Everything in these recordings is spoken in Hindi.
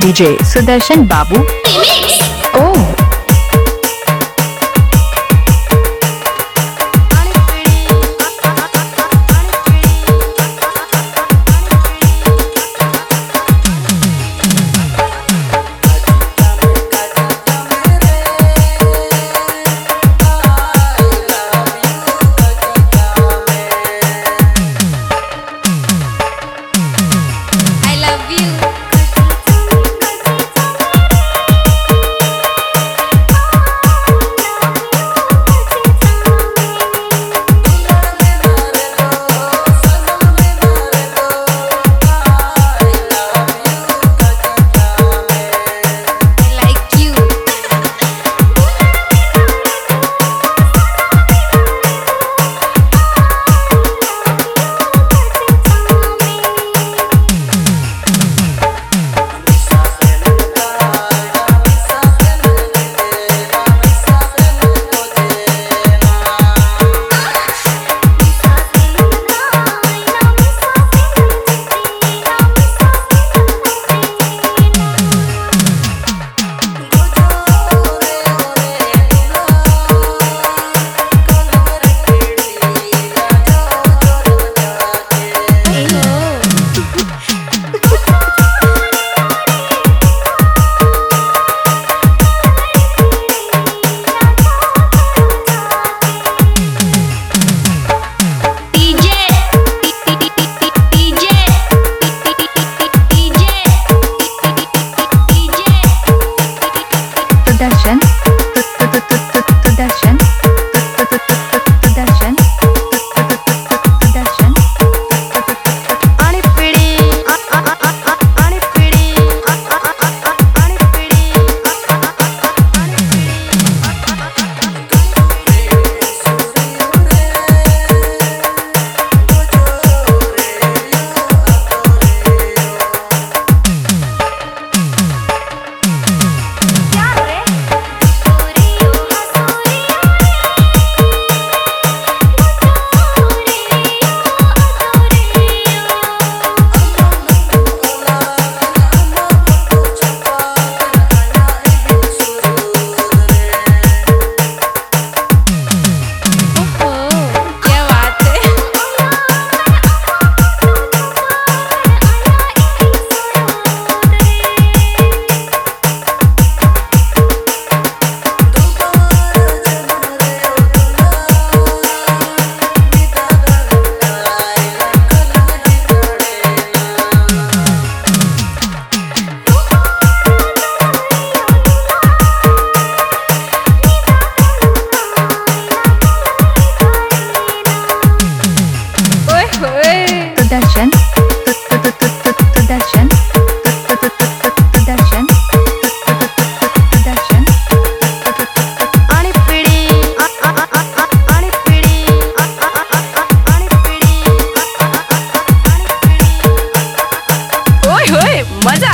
डीजे सुदर्शन बाबू।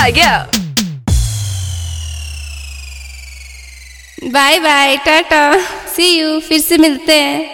आ गया bye bye tata see you फिर से मिलते हैं